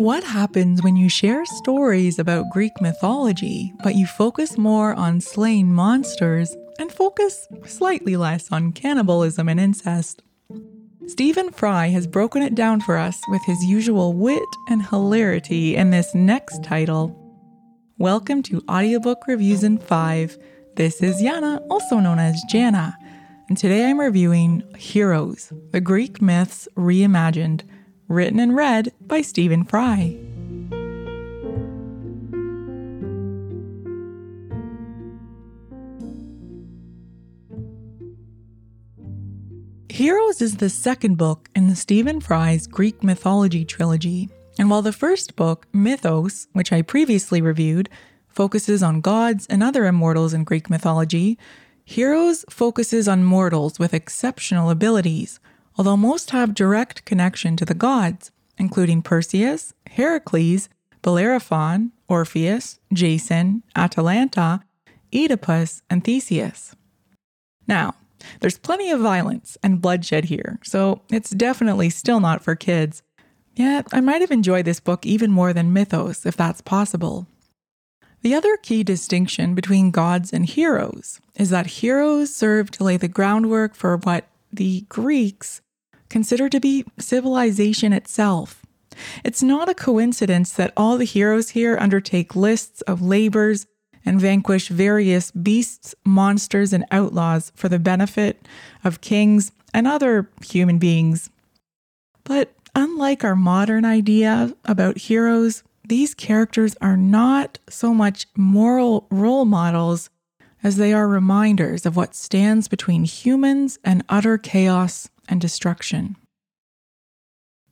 What happens when you share stories about Greek mythology, but you focus more on slain monsters and focus slightly less on cannibalism and incest? Stephen Fry has broken it down for us with his usual wit and hilarity in this next title. Welcome to Audiobook Reviews in 5. This is Yana, also known as Jana, and today I'm reviewing Heroes, the Greek myths reimagined written and read by Stephen Fry. Heroes is the second book in the Stephen Fry's Greek mythology trilogy. And while the first book, Mythos, which I previously reviewed, focuses on gods and other immortals in Greek mythology, Heroes focuses on mortals with exceptional abilities, although most have direct connection to the gods, including Perseus, Heracles, Bellerophon, Orpheus, Jason, Atalanta, Oedipus, and Theseus. Now, there's plenty of violence and bloodshed here, so it's definitely still not for kids. Yet, I might have enjoyed this book even more than Mythos, if that's possible. The other key distinction between gods and heroes is that heroes serve to lay the groundwork for what the Greeks considered to be civilization itself. It's not a coincidence that all the heroes here undertake lists of labors and vanquish various beasts, monsters, and outlaws for the benefit of kings and other human beings. But unlike our modern idea about heroes, these characters are not so much moral role models as they are reminders of what stands between humans and utter chaos and destruction.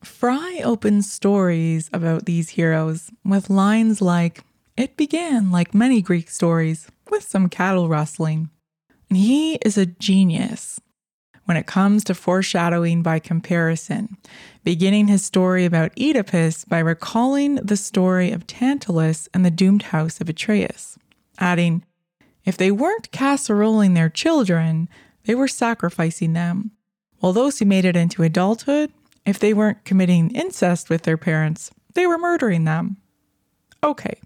Fry opens stories about these heroes with lines like, It began like many Greek stories, with some cattle rustling. And he is a genius when it comes to foreshadowing by comparison, beginning his story about Oedipus by recalling the story of Tantalus and the doomed house of Atreus, adding, If they weren't casseroling their children, they were sacrificing them while those who made it into adulthood, if they weren't committing incest with their parents, they were murdering them. Okay,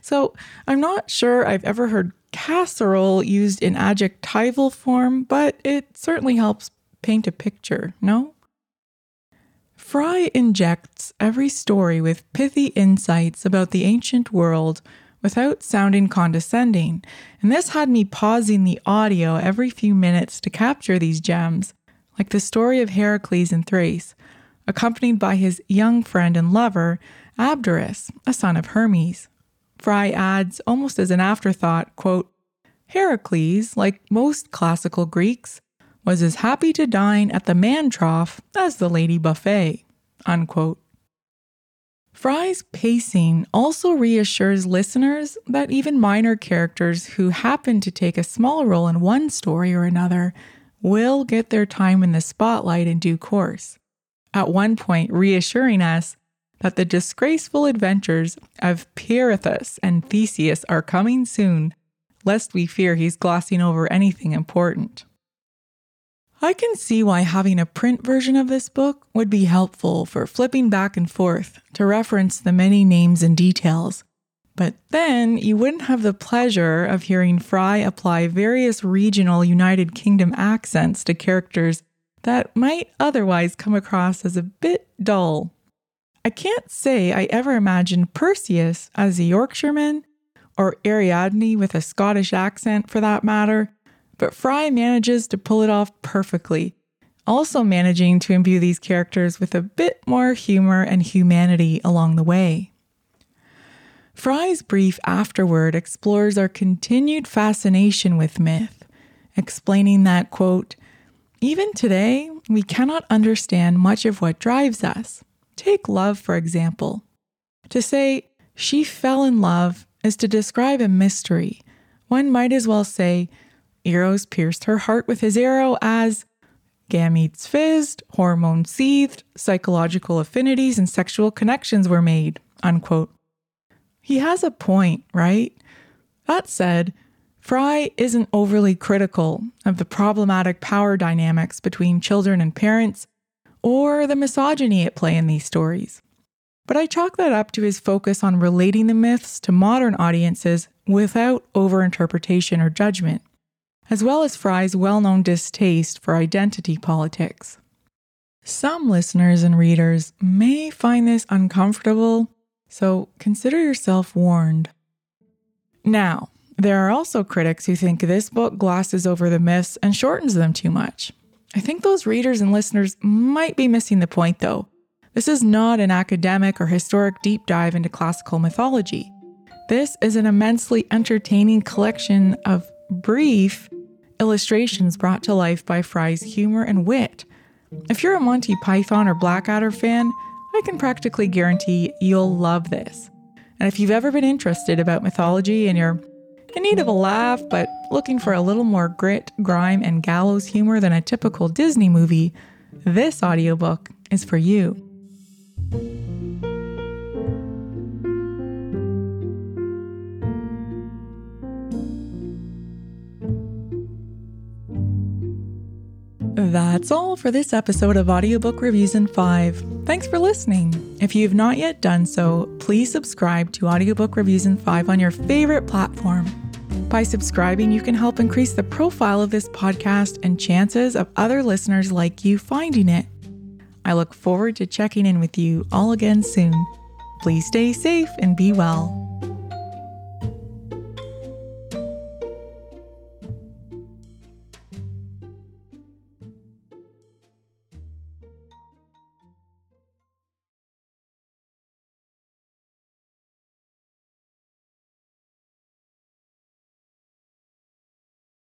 so I'm not sure I've ever heard casserole used in adjectival form, but it certainly helps paint a picture, no? Fry injects every story with pithy insights about the ancient world without sounding condescending, and this had me pausing the audio every few minutes to capture these gems like the story of Heracles in Thrace, accompanied by his young friend and lover, Abderus, a son of Hermes. Fry adds, almost as an afterthought, quote, Heracles, like most classical Greeks, was as happy to dine at the man trough as the lady buffet. Unquote. Fry's pacing also reassures listeners that even minor characters who happen to take a small role in one story or another will get their time in the spotlight in due course, at one point reassuring us that the disgraceful adventures of Pirithous and Theseus are coming soon, lest we fear he's glossing over anything important. I can see why having a print version of this book would be helpful for flipping back and forth to reference the many names and details but then you wouldn't have the pleasure of hearing Fry apply various regional United Kingdom accents to characters that might otherwise come across as a bit dull. I can't say I ever imagined Perseus as a Yorkshireman, or Ariadne with a Scottish accent for that matter, but Fry manages to pull it off perfectly, also managing to imbue these characters with a bit more humor and humanity along the way. Fry's brief afterword explores our continued fascination with myth, explaining that, quote, even today, we cannot understand much of what drives us. Take love, for example. To say, she fell in love is to describe a mystery. One might as well say, Eros pierced her heart with his arrow as gametes fizzed, hormones seethed, psychological affinities and sexual connections were made. Unquote. He has a point, right? That said, Fry isn't overly critical of the problematic power dynamics between children and parents or the misogyny at play in these stories. but I chalk that up to his focus on relating the myths to modern audiences without overinterpretation or judgment, as well as Fry's well known distaste for identity politics. Some listeners and readers may find this uncomfortable, so consider yourself warned. Now, there are also critics who think this book glosses over the myths and shortens them too much. I think those readers and listeners might be missing the point, though. This is not an academic or historic deep dive into classical mythology. This is an immensely entertaining collection of brief illustrations brought to life by Fry's humor and wit. If you're a Monty Python or Blackadder fan, I can practically guarantee you'll love this. And if you've ever been interested about mythology and you're in need of a laugh but looking for a little more grit, grime, and gallows humor than a typical Disney movie, this audiobook is for you. That's all for this episode of Audiobook Reviews in 5. Thanks for listening. If you've not yet done so, please subscribe to Audiobook Reviews in 5 on your favorite platform. By subscribing, you can help increase the profile of this podcast and chances of other listeners like you finding it. I look forward to checking in with you all again soon. Please stay safe and be well.